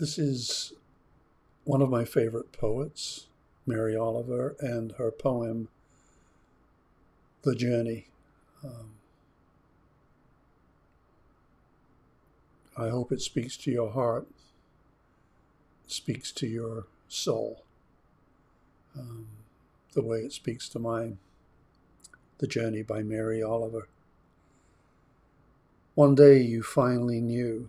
This is one of my favorite poets, Mary Oliver, and her poem, The Journey. Um, I hope it speaks to your heart, speaks to your soul, um, the way it speaks to mine. The Journey by Mary Oliver. One day you finally knew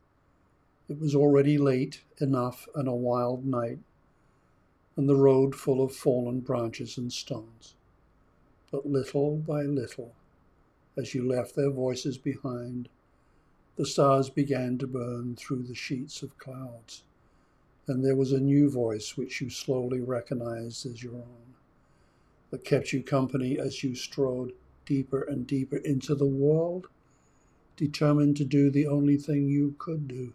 It was already late enough and a wild night, and the road full of fallen branches and stones. But little by little, as you left their voices behind, the stars began to burn through the sheets of clouds, and there was a new voice which you slowly recognized as your own, that kept you company as you strode deeper and deeper into the world, determined to do the only thing you could do,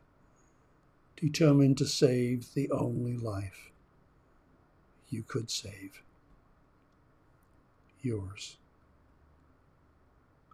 determined to save the only life you could save. Yours.